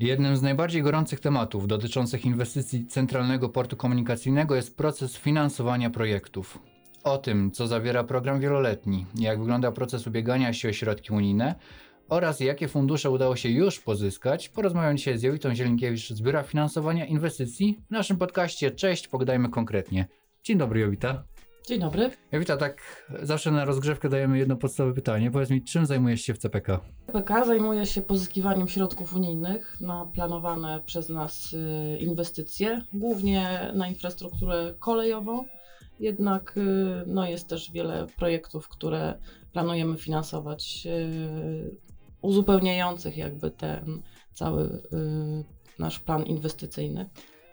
Jednym z najbardziej gorących tematów dotyczących inwestycji Centralnego Portu Komunikacyjnego jest proces finansowania projektów. O tym, co zawiera program wieloletni, jak wygląda proces ubiegania się o środki unijne oraz jakie fundusze udało się już pozyskać, porozmawiam dzisiaj z Jowitą Zielinkiewicz z Biura Finansowania Inwestycji w naszym podcaście Cześć, pogadajmy konkretnie. Dzień dobry Jowita. Dzień dobry. Jowita, tak zawsze na rozgrzewkę dajemy jedno podstawowe pytanie. Powiedz mi, czym zajmujesz się w CPK? CPK zajmuje się pozyskiwaniem środków unijnych na planowane przez nas y, inwestycje, głównie na infrastrukturę kolejową. Jednak y, no, jest też wiele projektów, które planujemy finansować, y, uzupełniających jakby ten cały nasz plan inwestycyjny.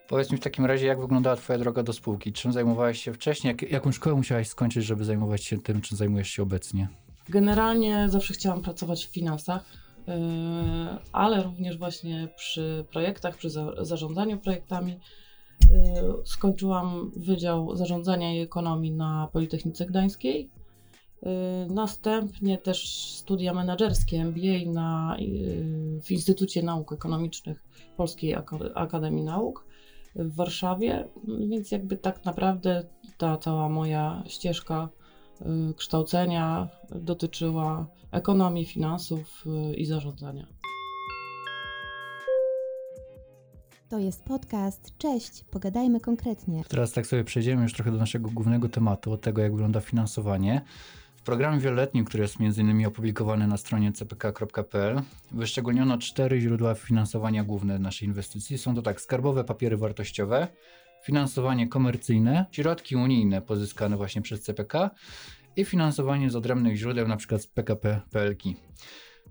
Powiedz mi w takim razie, jak wyglądała Twoja droga do spółki? Czym zajmowałeś się wcześniej? Jak, jaką szkołę musiałaś skończyć, żeby zajmować się tym, czym zajmujesz się obecnie? Generalnie zawsze chciałam pracować w finansach, yy, ale również właśnie przy projektach, przy zarządzaniu projektami. Yy, skończyłam Wydział Zarządzania i Ekonomii na Politechnice Gdańskiej. Yy, następnie też studia menedżerskie MBA na, w Instytucie Nauk Ekonomicznych Polskiej Akademii Nauk w Warszawie, więc jakby tak naprawdę ta cała moja ścieżka y, kształcenia dotyczyła ekonomii, finansów y, i zarządzania. To jest podcast. Cześć, pogadajmy konkretnie. Teraz tak sobie przejdziemy już trochę do naszego głównego tematu, od tego jak wygląda finansowanie programie wieloletnim, który jest m.in. opublikowany na stronie cpk.pl, wyszczególniono cztery źródła finansowania główne naszej inwestycji. Są to tak skarbowe papiery wartościowe, finansowanie komercyjne, środki unijne pozyskane właśnie przez CPK i finansowanie z odrębnych źródeł, np. z PKP PLK.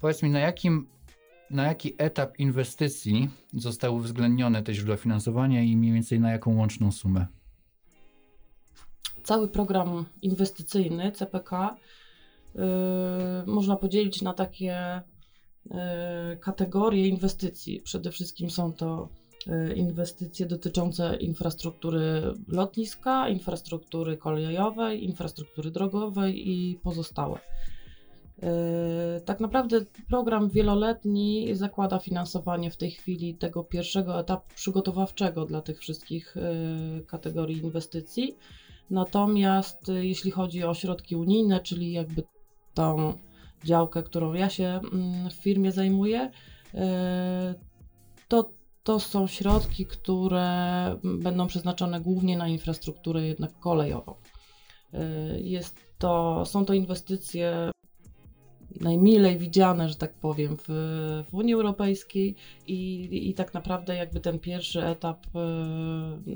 Powiedz mi, na jakim na jaki etap inwestycji zostały uwzględnione te źródła finansowania i mniej więcej na jaką łączną sumę? Cały program inwestycyjny CPK yy, można podzielić na takie yy, kategorie inwestycji. Przede wszystkim są to yy, inwestycje dotyczące infrastruktury lotniska, infrastruktury kolejowej, infrastruktury drogowej i pozostałe. Tak naprawdę program wieloletni zakłada finansowanie w tej chwili tego pierwszego etapu przygotowawczego dla tych wszystkich kategorii inwestycji. Natomiast y, jeśli chodzi o środki unijne, czyli jakby tą działkę, którą ja się mm, w firmie zajmuję, y, to, to są środki, które będą przeznaczone głównie na infrastrukturę jednak kolejową. Y, jest to, są to inwestycje najmilej widziane, że tak powiem, w, w Unii Europejskiej i, i tak naprawdę jakby ten pierwszy etap y,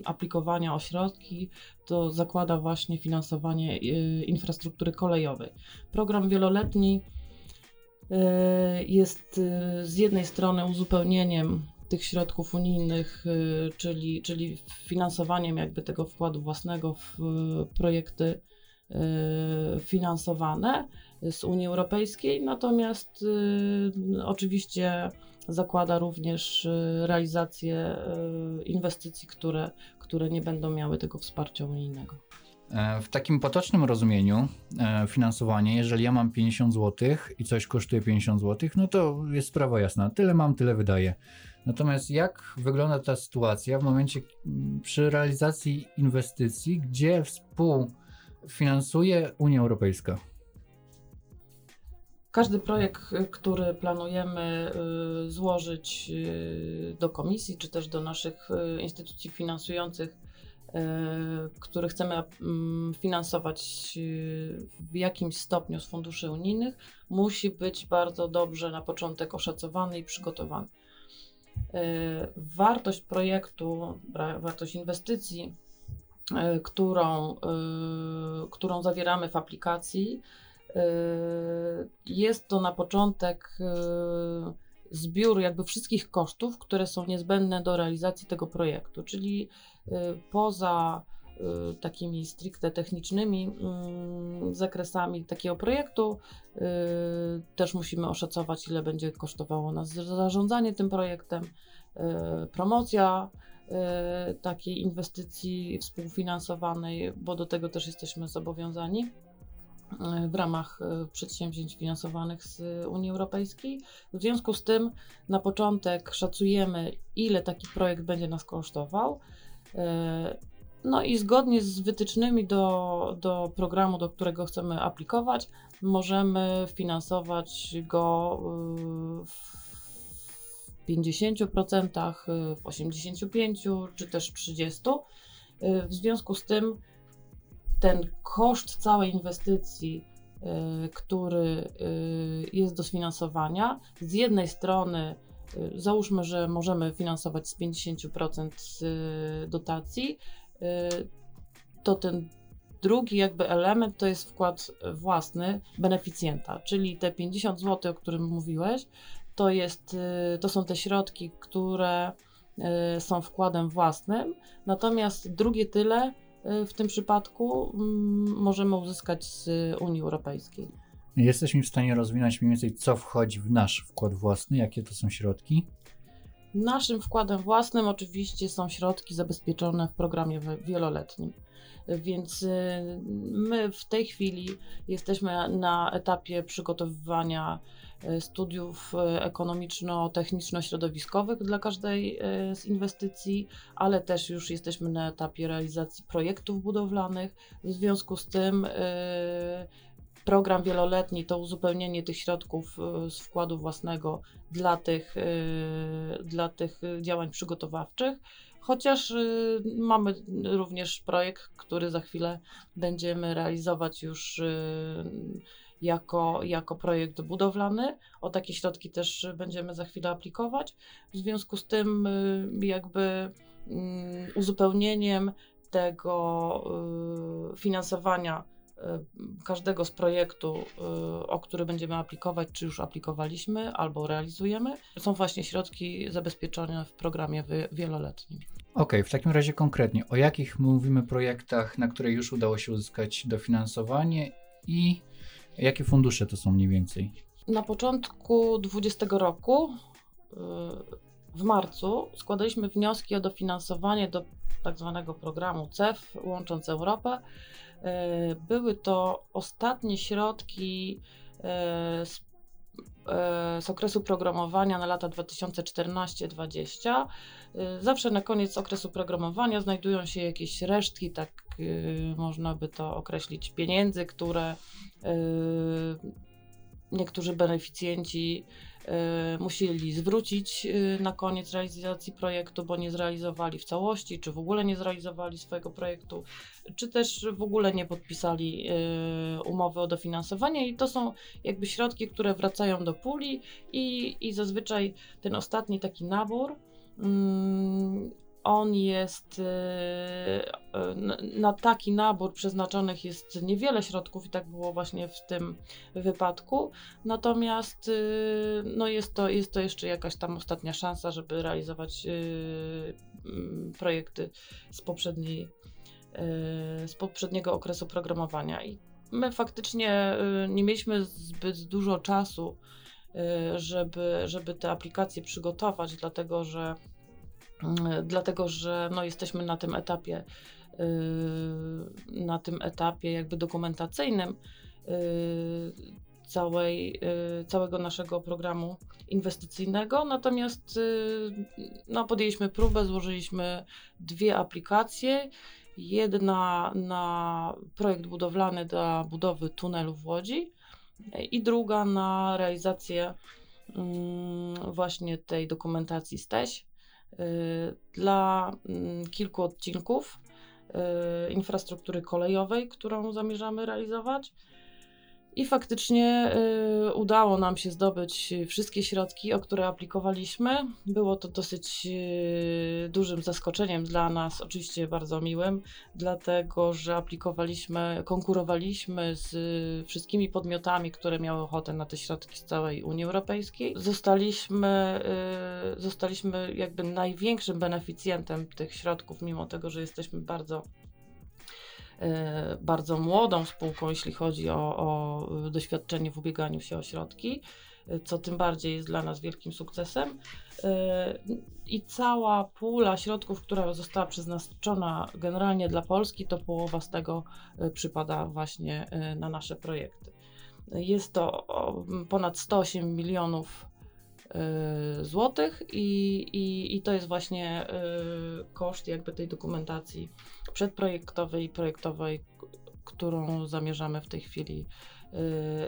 aplikowania o środki to zakłada właśnie finansowanie y, infrastruktury kolejowej. Program wieloletni y, jest z jednej strony uzupełnieniem tych środków unijnych, czyli, czyli finansowaniem jakby tego wkładu własnego w projekty finansowane, z Unii Europejskiej, natomiast y, oczywiście zakłada również y, realizację y, inwestycji, które, które nie będą miały tego wsparcia unijnego. E, w takim potocznym rozumieniu e, finansowanie, jeżeli ja mam 50 zł i coś kosztuje 50 zł, no to jest sprawa jasna, tyle mam, tyle wydaję. Natomiast jak wygląda ta sytuacja w momencie przy realizacji inwestycji, gdzie współfinansuje Unia Europejska? Każdy projekt, który planujemy y, złożyć y, do komisji, czy też do naszych y, instytucji finansujących, który chcemy mm, finansować w jakimś stopniu z funduszy unijnych, musi być bardzo dobrze na początek oszacowany i przygotowany. Wartość projektu, wartość inwestycji, którą, którą zawieramy w aplikacji, jest to na początek yy, zbiór jakby wszystkich kosztów, które są niezbędne do realizacji tego projektu, czyli yy, poza takimi stricte technicznymi zakresami takiego projektu też musimy oszacować, ile będzie kosztowało nas zarządzanie tym projektem, promocja takiej inwestycji współfinansowanej, bo do tego też jesteśmy zobowiązani. W ramach przedsięwzięć finansowanych z Unii Europejskiej. W związku z tym na początek szacujemy, ile taki projekt będzie nas kosztował. No i zgodnie z wytycznymi do, do programu, do którego chcemy aplikować, możemy finansować go w 50%, w 85% czy też 30%. W związku z tym ten koszt całej inwestycji, który jest do sfinansowania, z jednej strony załóżmy, że możemy finansować z 50% dotacji, to ten drugi jakby element to jest wkład własny beneficjenta, czyli te 50 zł, o którym mówiłeś, to, jest, y, to są te środki, które y, są wkładem własnym, natomiast drugie tyle y, w tym przypadku mm, możemy uzyskać z Unii Europejskiej. Jesteśmy w stanie rozwinąć mniej więcej, co wchodzi w nasz wkład własny, jakie to są środki? Naszym wkładem własnym oczywiście są środki zabezpieczone w programie wieloletnim. Więc my w tej chwili jesteśmy na etapie przygotowywania E, studiów e, ekonomiczno-techniczno-środowiskowych dla każdej z inwestycji, ale też już jesteśmy na etapie realizacji projektów budowlanych. W związku z tym program wieloletni to uzupełnienie tych środków z wkładu własnego dla tych, dla tych działań przygotowawczych. Chociaż mamy również projekt, który za chwilę będziemy realizować już jako, jako projekt budowlany. O takie środki też będziemy za chwilę aplikować. W związku z tym, y, jakby mm, uzupełnieniem tego y, finansowania y, każdego z projektu, o który będziemy aplikować, czy już aplikowaliśmy albo realizujemy, są właśnie środki zabezpieczone w programie wieloletnim. Okej, okay, w takim razie konkretnie, o jakich mówimy projektach, na które już udało się uzyskać dofinansowanie i Jakie fundusze to są mniej więcej? Na początku 2020 roku, y, w marcu, składaliśmy wnioski o dofinansowanie do tak zwanego programu CEF Łącząc Europę. Y, były to ostatnie środki y, z, z okresu programowania na lata 2014-2020. Zawsze na koniec okresu programowania znajdują się jakieś resztki, tak można by to określić, pieniędzy, które niektórzy beneficjenci yy, musieli zwrócić yy, na koniec realizacji projektu, bo nie zrealizowali w całości, czy w ogóle nie zrealizowali swojego projektu, czy też w ogóle nie podpisali umowy o dofinansowanie. I to są jakby środki, które wracają do puli i, i zazwyczaj ten ostatni taki nabór mm, on jest y, y, na taki nabór przeznaczonych jest niewiele środków i tak było właśnie w tym wypadku. Natomiast y, no jest, to, jest to jeszcze jakaś tam ostatnia szansa, żeby realizować mm, projekty z poprzedniej z poprzedniego okresu programowania. I my faktycznie nie mieliśmy zbyt dużo czasu, żeby, żeby te aplikacje przygotować, dlatego że dlatego że no, jesteśmy na tym etapie, yy, na tym etapie jakby dokumentacyjnym yy, całej, całego naszego programu inwestycyjnego. Natomiast no, podjęliśmy próbę, złożyliśmy dwie aplikacje. Jedna na projekt budowlany dla budowy tunelu w Łodzi i druga na realizację mm, właśnie tej dokumentacji STEŚ dla mm, kilku odcinków y, infrastruktury kolejowej, którą zamierzamy realizować. I faktycznie y, udało nam się zdobyć wszystkie środki, o które aplikowaliśmy. Było to dosyć y, dużym zaskoczeniem dla nas, oczywiście bardzo miłym, dlatego że aplikowaliśmy, konkurowaliśmy z wszystkimi podmiotami, które miały ochotę na te środki z całej Unii Europejskiej. Zostaliśmy, y, zostaliśmy jakby największym beneficjentem tych środków, mimo tego, że jesteśmy bardzo bardzo młodą spółką, jeśli chodzi o, o doświadczenie w ubieganiu się o środki, e, co tym bardziej jest dla nas wielkim sukcesem. E, i cała pula środków, która została przeznaczona generalnie dla Polski, to połowa z tego y, przypada właśnie y, na nasze projekty. Jest to ponad 108 milionów y, złotych i, i, i to jest właśnie koszt jakby tej dokumentacji przedprojektowej i projektowej, którą zamierzamy w tej chwili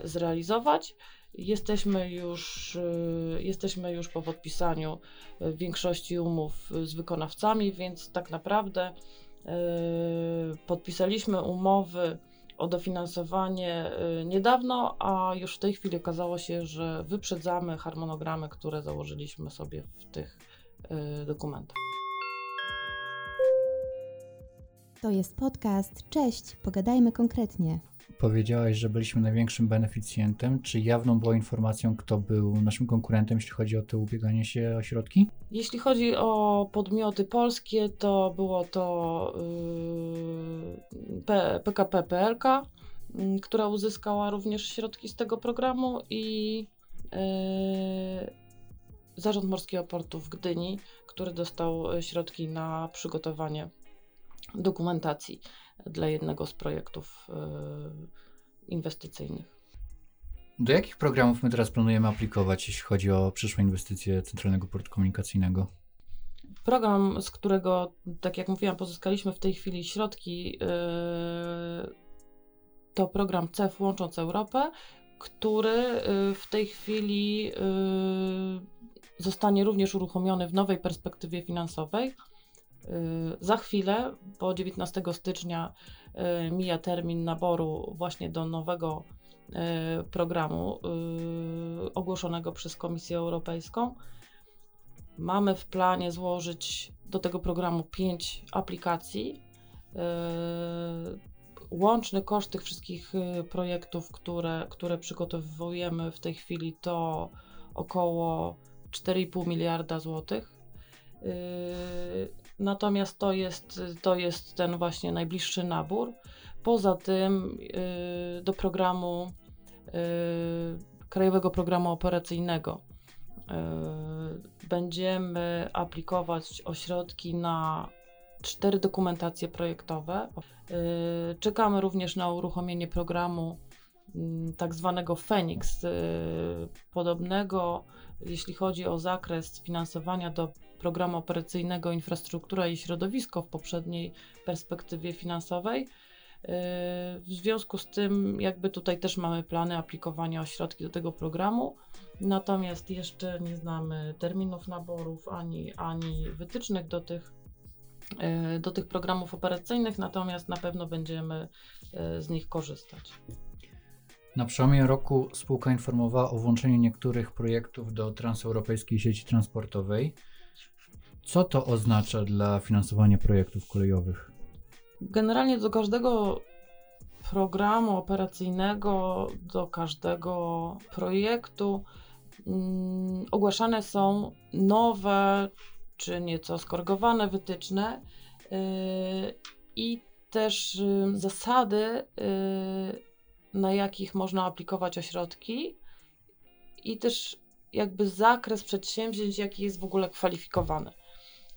zrealizować. Jesteśmy już, y, jesteśmy już po podpisaniu y, większości umów z wykonawcami, więc tak naprawdę y, podpisaliśmy umowy o dofinansowanie niedawno, a już w tej chwili okazało się, że wyprzedzamy harmonogramy, które założyliśmy sobie w tych dokumentach. To jest podcast. Cześć, pogadajmy konkretnie. Powiedziałaś, że byliśmy największym beneficjentem. Czy jawną była informacją, kto był naszym konkurentem, jeśli chodzi o to ubieganie się o środki? Jeśli chodzi o podmioty polskie, to było to yy, PKP PLK, yy, która uzyskała również środki z tego programu i yy, Zarząd Morskiego Portu w Gdyni, który dostał środki na przygotowanie dokumentacji dla jednego z projektów y, inwestycyjnych. Do jakich programów my teraz planujemy aplikować, jeśli chodzi o przyszłe inwestycje Centralnego Portu Komunikacyjnego? Program, z którego, tak jak mówiłam, pozyskaliśmy w tej chwili środki, yy, to program CEF Łącząc Europę, który yy, w tej chwili zostanie również uruchomiony w nowej perspektywie finansowej. Y, za chwilę, bo 19 stycznia y, mija termin naboru właśnie do nowego y, programu ogłoszonego przez Komisję Europejską. Mamy w planie złożyć do tego programu 5 aplikacji. Łączny koszt tych wszystkich projektów, które, które przygotowujemy w tej chwili, to około 4,5 miliarda złotych. Natomiast to jest, to jest ten właśnie najbliższy nabór. Poza tym yy, do programu, yy, Krajowego Programu Operacyjnego yy, będziemy aplikować ośrodki na cztery dokumentacje projektowe. Yy, czekamy również na uruchomienie programu mm, tak zwanego Fenix, yy, podobnego jeśli chodzi o zakres finansowania do programu operacyjnego Infrastruktura i Środowisko w poprzedniej perspektywie finansowej. Yy, w związku z tym, jakby tutaj też mamy plany aplikowania o środki do tego programu, natomiast jeszcze nie znamy terminów naborów ani, ani wytycznych do tych, yy, do tych programów operacyjnych, natomiast na pewno będziemy yy, z nich korzystać. Na przełomie roku spółka informowała o włączeniu niektórych projektów do transeuropejskiej sieci transportowej. Co to oznacza dla finansowania projektów kolejowych? Generalnie do każdego programu operacyjnego, do każdego projektu mm, ogłaszane są nowe czy nieco skorygowane wytyczne yy, i też yy, zasady, yy, na jakich można aplikować ośrodki i też jakby zakres przedsięwzięć, jaki jest w ogóle kwalifikowany.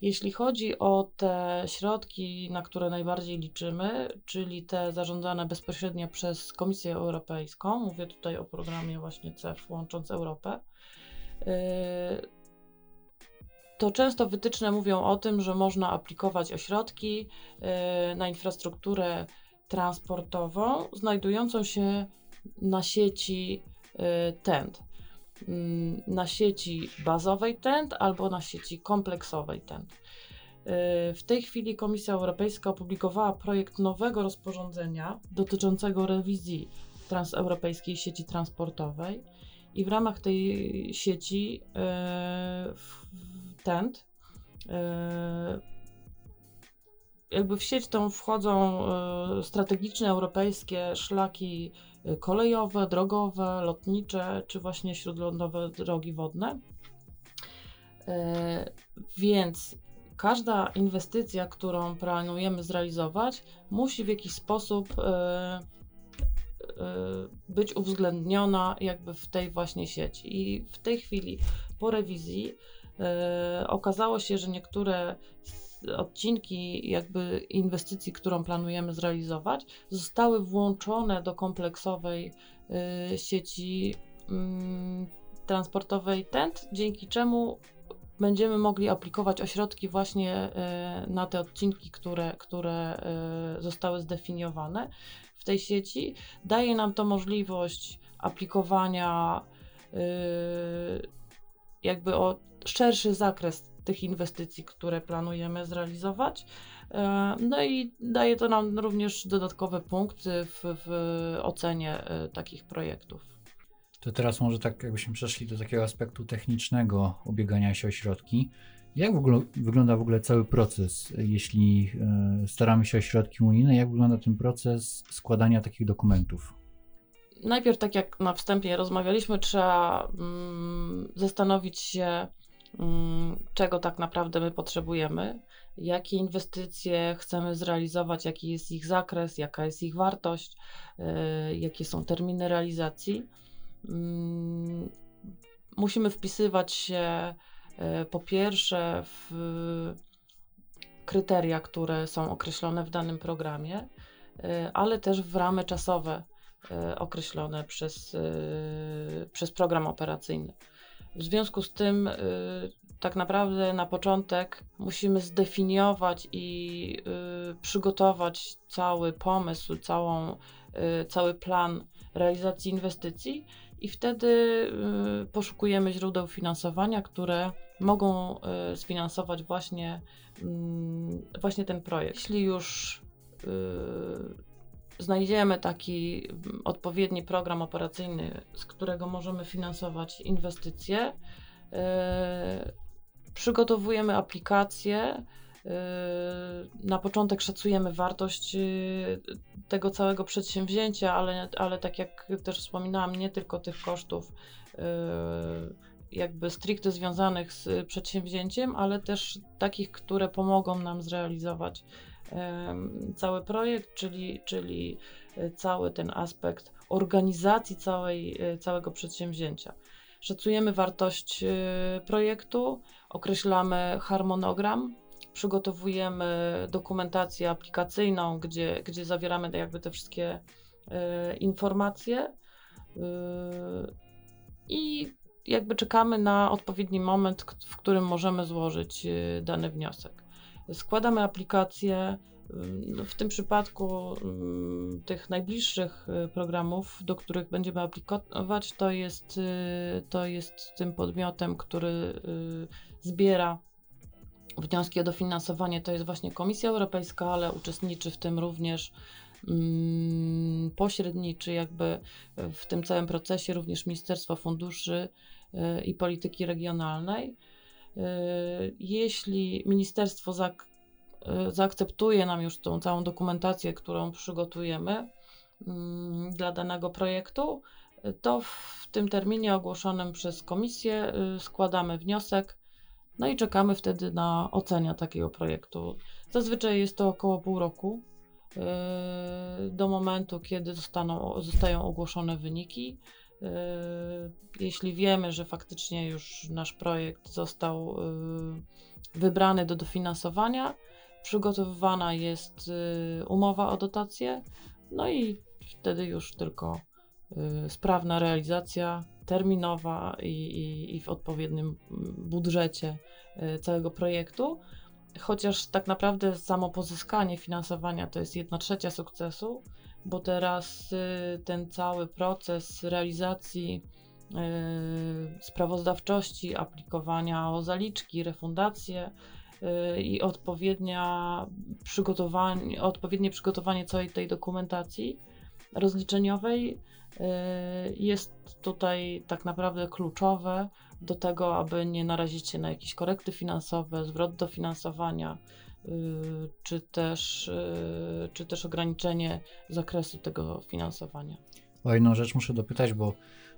Jeśli chodzi o te środki, na które najbardziej liczymy, czyli te zarządzane bezpośrednio przez Komisję Europejską, mówię tutaj o programie właśnie CEF łącząc Europę, yy, to często wytyczne mówią o tym, że można aplikować ośrodki yy, na infrastrukturę transportową znajdującą się na sieci TENT. Mm, na sieci bazowej TENT albo na sieci kompleksowej TENT. Y, w tej chwili Komisja Europejska opublikowała projekt nowego rozporządzenia dotyczącego rewizji transeuropejskiej sieci transportowej i w ramach tej sieci y, TENT y, jakby w sieć tą wchodzą strategiczne europejskie szlaki kolejowe, drogowe, lotnicze, czy właśnie śródlądowe drogi wodne. E, więc każda inwestycja, którą planujemy zrealizować, musi w jakiś sposób e, e, być uwzględniona jakby w tej właśnie sieci. I w tej chwili po rewizji okazało się, że niektóre odcinki jakby inwestycji, którą planujemy zrealizować, zostały włączone do kompleksowej e, sieci mm, transportowej TENT, dzięki czemu będziemy mogli aplikować ośrodki właśnie e, na te odcinki, które, które zostały zdefiniowane w tej sieci. Daje nam to możliwość aplikowania jakby o szerszy zakres tych inwestycji, które planujemy zrealizować. E, no i daje to nam również dodatkowe punkty w, w ocenie e, takich projektów. To teraz może tak jakbyśmy przeszli do takiego aspektu technicznego ubiegania się o środki. Jak w ogóle, wygląda w ogóle cały proces, jeśli e, staramy się o środki unijne? Jak wygląda ten proces składania takich dokumentów? Najpierw, tak jak na wstępie rozmawialiśmy, trzeba mm, zastanowić się, czego tak naprawdę my potrzebujemy, jakie inwestycje chcemy zrealizować, jaki jest ich zakres, jaka jest ich wartość, y, jakie są terminy realizacji. Mm, musimy wpisywać się y, po pierwsze w kryteria, które są określone w danym programie, y, ale też w ramy czasowe określone przez, przez program operacyjny. W związku z tym, y, tak naprawdę na początek musimy zdefiniować i y, przygotować cały pomysł, całą, y, cały plan realizacji inwestycji, i wtedy poszukujemy źródeł finansowania, które mogą sfinansować właśnie, mm, właśnie ten projekt. Jeśli już znajdziemy taki mm, odpowiedni program operacyjny, z którego możemy finansować inwestycje, e, przygotowujemy aplikację. E, na początek szacujemy wartość e, tego całego przedsięwzięcia, ale, ale tak jak też wspominałam, nie tylko tych kosztów jakby stricte związanych z przedsięwzięciem, ale też takich, które pomogą nam zrealizować cały projekt, czyli, czyli e, cały ten aspekt organizacji całej, e, całego przedsięwzięcia. Szacujemy wartość e, projektu, określamy harmonogram, przygotowujemy dokumentację aplikacyjną, gdzie, gdzie zawieramy jakby te wszystkie informacje i jakby czekamy na odpowiedni moment, w którym możemy złożyć dany wniosek. Składamy aplikację. No, w tym przypadku tych najbliższych y, programów, do których będziemy aplikować, to jest, y, to jest tym podmiotem, który y, zbiera wnioski o dofinansowanie. To jest właśnie Komisja Europejska, ale uczestniczy w tym również pośredniczy jakby w tym całym procesie również Ministerstwo Funduszy i Polityki Regionalnej. Y, jeśli ministerstwo zaak y, zaakceptuje nam już tą całą dokumentację, którą przygotujemy mm, dla danego projektu, to w tym terminie ogłoszonym przez komisję y, składamy wniosek, no i czekamy wtedy na ocenę takiego projektu. Zazwyczaj jest to około pół roku do momentu, kiedy zostaną, zostają ogłoszone wyniki. Yy, jeśli wiemy, że faktycznie już nasz projekt został yy, wybrany do dofinansowania, przygotowywana jest yy, umowa o dotację, no i wtedy już tylko sprawna realizacja, terminowa i, i, i w odpowiednim budżecie całego projektu. Chociaż tak naprawdę samo pozyskanie finansowania to jest jedna trzecia sukcesu, bo teraz y, ten cały proces realizacji y, sprawozdawczości, aplikowania o zaliczki, refundacje y, i odpowiednia przygotowanie, odpowiednie przygotowanie całej tej dokumentacji rozliczeniowej jest tutaj tak naprawdę kluczowe do tego, aby nie narazić się na jakieś korekty finansowe, zwrot dofinansowania, Y, czy też, y, czy też ograniczenie zakresu tego finansowania. O jedną rzecz muszę dopytać, bo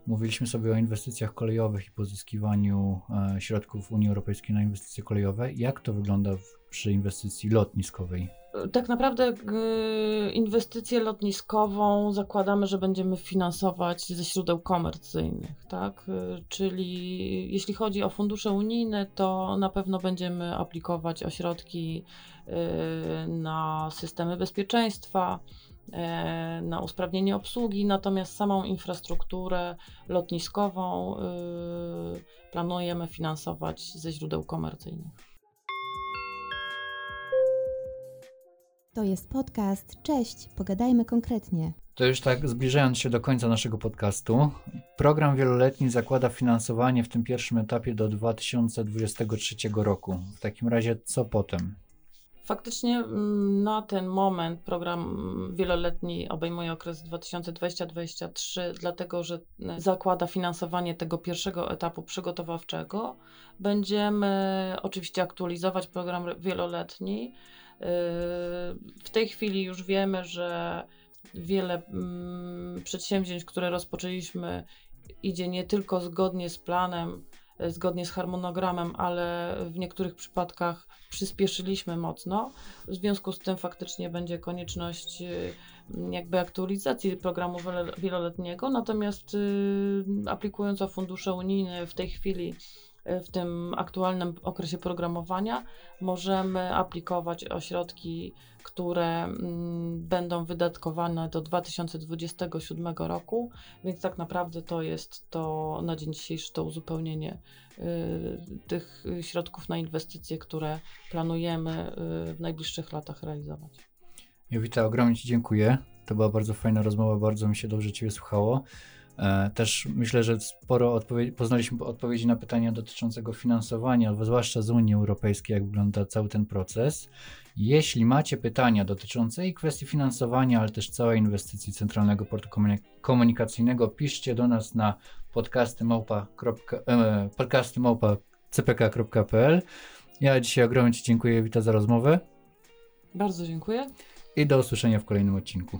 mówiliśmy sobie o inwestycjach kolejowych i pozyskiwaniu e, środków Unii Europejskiej na inwestycje kolejowe. Jak to wygląda przy inwestycji lotniskowej? Tak naprawdę y, inwestycję lotniskową zakładamy, że będziemy finansować ze źródeł komercyjnych, tak? Y, czyli jeśli chodzi o fundusze unijne, to na pewno będziemy aplikować o środki y, na systemy bezpieczeństwa, na usprawnienie obsługi, natomiast samą infrastrukturę lotniskową planujemy finansować ze źródeł komercyjnych. To jest podcast. Cześć, pogadajmy konkretnie. To już tak zbliżając się do końca naszego podcastu, program wieloletni zakłada finansowanie w tym pierwszym etapie do 2023 roku. W takim razie co potem? Faktycznie mm, na ten moment program wieloletni obejmuje okres 2020-2023, dlatego że e, zakłada finansowanie tego pierwszego etapu przygotowawczego. Będziemy oczywiście aktualizować program wieloletni w tej chwili już wiemy, że wiele mm, przedsięwzięć, które rozpoczęliśmy, idzie nie tylko zgodnie z planem, e, zgodnie z harmonogramem, ale w niektórych przypadkach przyspieszyliśmy mocno. W związku z tym faktycznie będzie konieczność e, jakby aktualizacji programu wieloletniego, natomiast y, aplikując o fundusze unijne w tej chwili w tym aktualnym okresie programowania możemy aplikować o środki, które mm, będą wydatkowane do 2027 roku, więc tak naprawdę to jest to na dzień dzisiejszy to uzupełnienie y, tych środków na inwestycje, które planujemy y, w najbliższych latach realizować. Jowita, ogromnie Ci dziękuję. To była bardzo fajna rozmowa, bardzo mi się dobrze Ciebie słuchało. E, też myślę, że sporo odpowiedzi, poznaliśmy odpowiedzi na pytania dotyczącego finansowania, zwłaszcza z Unii Europejskiej, jak wygląda cały ten proces. Jeśli macie pytania dotyczące i kwestii finansowania, ale też całej inwestycji Centralnego Portu Komunikacyjnego, piszcie do nas na podcasty małpa, e, podcasty cpk.pl. Ja dzisiaj ogromnie Ci dziękuję, Wita, za rozmowę. Bardzo dziękuję. I do usłyszenia w kolejnym odcinku.